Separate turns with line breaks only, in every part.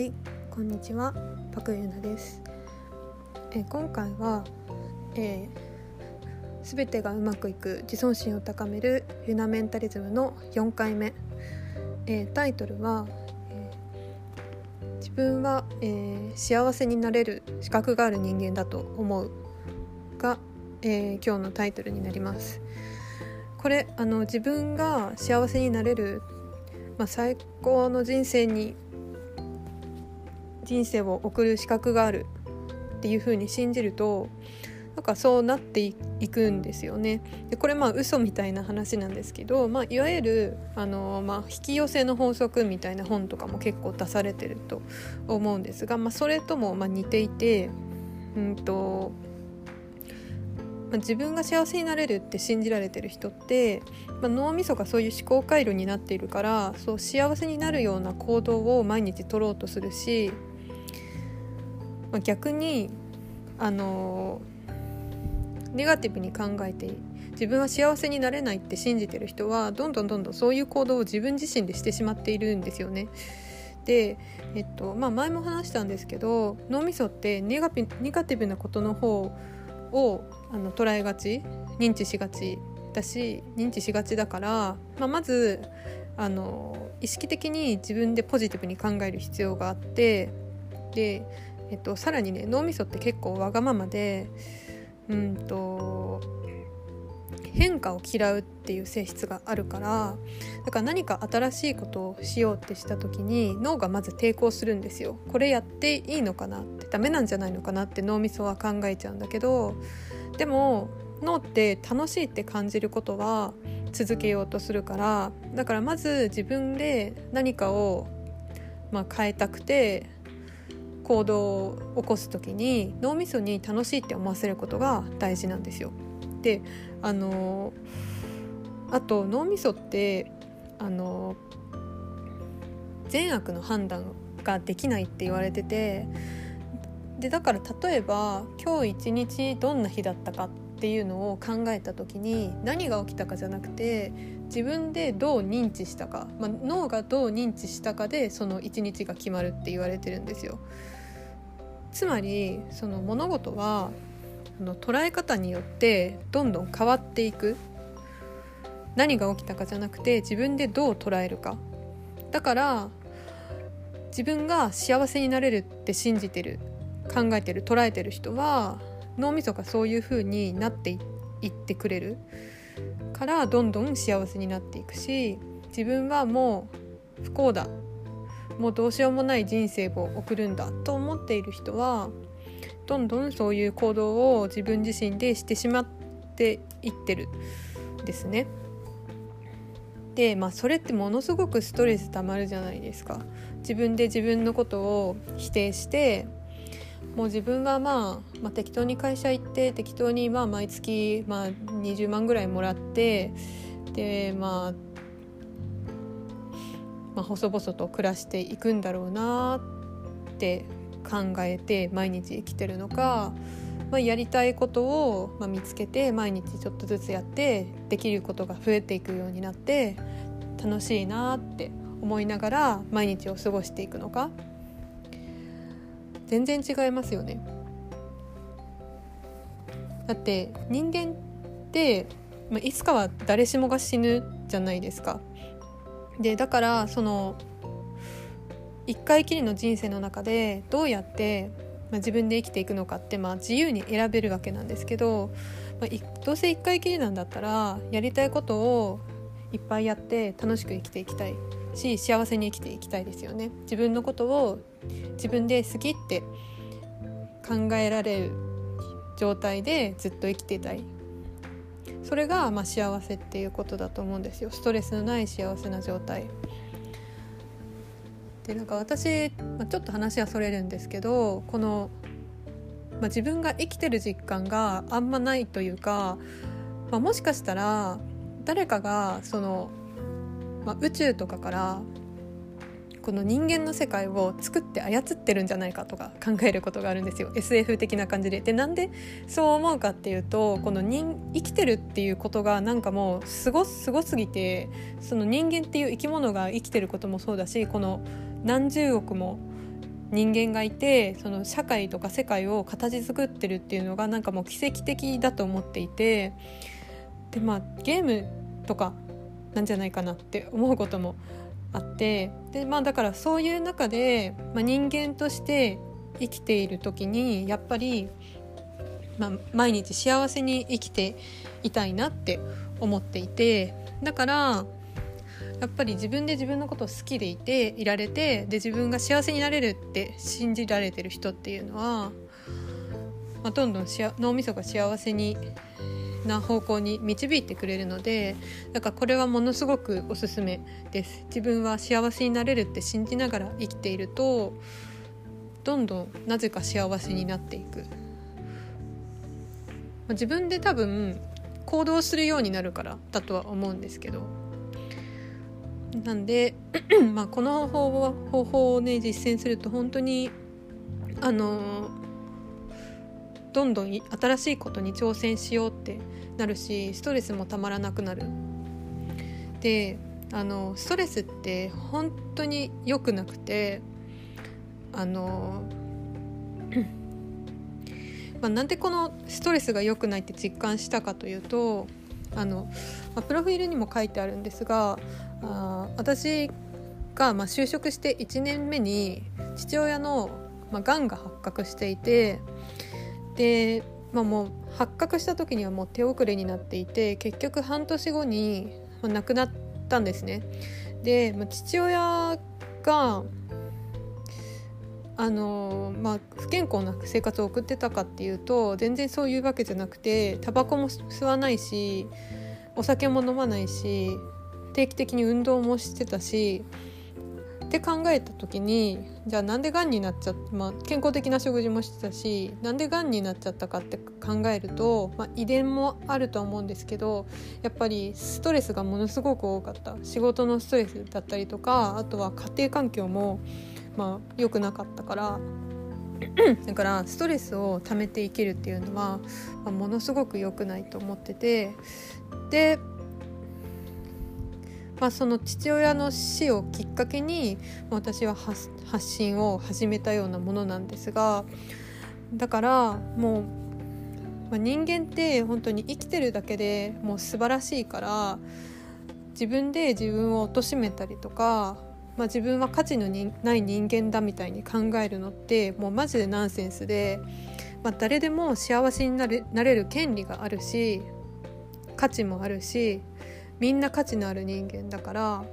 はい、こんにちは、パクユナです。え今回は、えー、全てがうまくいく自尊心を高めるユナメンタリズムの4回目、えータイトルは、えー自分は、えー幸せになれる資格がある人間だと思うが、えー今日のタイトルになります。これあの自分が幸せになれる、まあ、最高の人生に人生を送る資格があるっていう風に信じるとなんかそうなっていくんですよね。でこれまあ嘘みたいな話なんですけど、まあ、いわゆるあの、まあ、引き寄せの法則みたいな本とかも結構出されてると思うんですが、まあ、それともま似ていてうんと、ま、自分が幸せになれるって信じられてる人って、まあ、脳みそがそういう思考回路になっているからそう幸せになるような行動を毎日取ろうとするしまあ、逆にあのネガティブに考えて自分は幸せになれないって信じてる人はどんどんどんどんそういう行動を自分自身でしてしまっているんですよね。で、えっとまあ、前も話したんですけど脳みそってネガピネガティブなことの方をあの捉えがち認知しがちだし認知しがちだから、まあ、まずあの意識的に自分でポジティブに考える必要があってでえっと、さらにね脳みそって結構わがままでうんと変化を嫌うっていう性質があるからだから何か新しいことをしようってした時に脳がまず抵抗するんですよ。これやっていいのかなってダメなんじゃないのかなって脳みそは考えちゃうんだけどでも脳って楽しいって感じることは続けようとするからだからまず自分で何かを、まあ、変えたくて行動を起こす時に脳みそに楽しいって思わせることが大事なんですよ。であのあと脳みそってあの善悪の判断ができないって言われててでだから例えば今日一日どんな日だったかっていうのを考えた時に何が起きたかじゃなくて自分でどう認知したか、まあ、脳がどう認知したかでその一日が決まるって言われてるんですよ。つまりその物事はあの捉え方によってどんどん変わっていく。何が起きたかじゃなくて自分でどう捉えるか。だから自分が幸せになれるって信じてる考えてる捉えてる人は脳みそがそういう風になっていってくれる。からどんどん幸せになっていくし自分はもう不幸だもうどうしようもない人生を送るんだと思っている人はどんどんそういう行動を自分自身でしてしまっていってるんですね。でまあそれってものすごくストレスたまるじゃないですか。自分で自分のことを否定してもう自分は、まあ、まあ適当に会社行って適当にまあ毎月まあ20万ぐらいもらってでまあまあ、細々と暮らしていくんだろうなって考えて毎日生きてるのか、まあ、やりたいことを、まあ、見つけて毎日ちょっとずつやってできることが増えていくようになって楽しいなって思いながら毎日を過ごしていくのか全然違いますよね。だって人間って、まあ、いつかは誰しもが死ぬじゃないですか。でだからその一回きりの人生の中でどうやって、まあ、自分で生きていくのかって、まあ、自由に選べるわけなんですけど、まあ、どうせ一回きりなんだったらやりたいことをいっぱいやって楽しく生きていきたいし幸せに生きていきたいですよね。自分のことを自分で好きって考えられる状態でずっと生きていたいそれがまあ幸せっていうことだと思うんですよ。ストレスのない幸せな状態。でなんか私、まあ、ちょっと話はそれるんですけどこの、まあ、自分が生きてる実感があんまないというか、まあ、もしかしたら誰かがその、まあ、宇宙とかからこの人間の世界を作って操ってるんじゃないかとか考えることがあるんですよ SF 的な感じで。でなんでそう思うかっていうとこの人生きてるっていうことがなんかもうすごすごすぎてその人間っていう生き物が生きてることもそうだしこの何十億も人間がいてその社会とか世界を形作ってるっていうのがなんかもう奇跡的だと思っていてでまあゲームとかなんじゃないかなって思うこともあってでまあだからそういう中で、まあ、人間として生きている時にやっぱり、まあ、毎日幸せに生きていたいなって思っていてだからやっぱり自分で自分のことを好きでいていられてで自分が幸せになれるって信じられてる人っていうのは、まあ、どんどん脳みそが幸せにな方向に導いてくれるのでだからこれはものすごくおすすめです。自分は幸せになれるって信じながら生きているとどんどんなぜか幸せになっていく。自分で多分行動するようになるからだとは思うんですけど。なんで まあこの方法をね実践すると本当にあのどんどん新しいことに挑戦しようってなるしストレスもたまらなくなる。であのストレスって本当に良くなくてあのまあ、なんでこのストレスが良くないって実感したかというとあの、まあ、プロフィールにも書いてあるんですがあ私がまあ就職して1年目に父親のまあ、がんが発覚していてで、まあ、もう発覚した時にはもう手遅れになっていて結局半年後に亡くなったんですね。で、まあ、父親があのまあ、不健康な生活を送ってたかっていうと全然そういうわけじゃなくてタバコも吸わないしお酒も飲まないし定期的に運動もしてたしって考えた時にじゃあなんでがんになっちゃった、まあ、健康的な食事もしてたしなんでがんになっちゃったかって考えると、まあ、遺伝もあるとは思うんですけどやっぱりストレスがものすごく多かった。仕事のストレスだったりとかあとは家庭環境も、まあ、良くなかったから だからストレスを溜めていけるっていうのは、まあ、ものすごく良くないと思っててでまあ、その父親の死をきっかけに私は発信を始めたようなものなんですがだからもう、まあ、人間って本当に生きてるだけでもう素晴らしいから自分で自分を貶めたりとか、まあ、自分は価値のない人間だみたいに考えるのってもうマジでナンセンスで、まあ、誰でも幸せになれなれる権利があるし価値もあるしみんな価値のある人間だから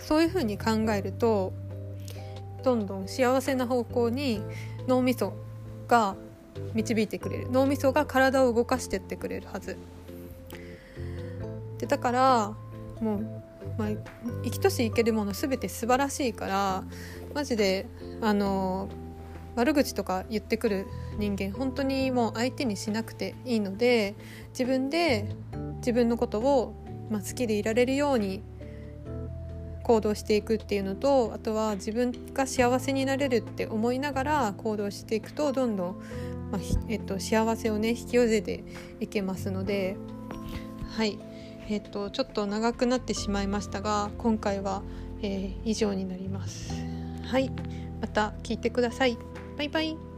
そういうふうに考えるとどんどん幸せな方向に脳みそが導いてくれる。脳みそが体を動かしてってくれるはず。でだからもう、まあ、生きとし生けるもの全て素晴らしいからマジであの悪口とか言ってくる人間本当にもう相手にしなくていいので自分で自分のことを、まあ、好きでいられるように行動していくっていうのとあとは自分が幸せになれるって思いながら行動していくとどんどん、まあえっと、幸せをね引き寄せていけますのではいえっとちょっと長くなってしまいましたが今回は、えー、以上になります。はいまた聞いてください。バイバイ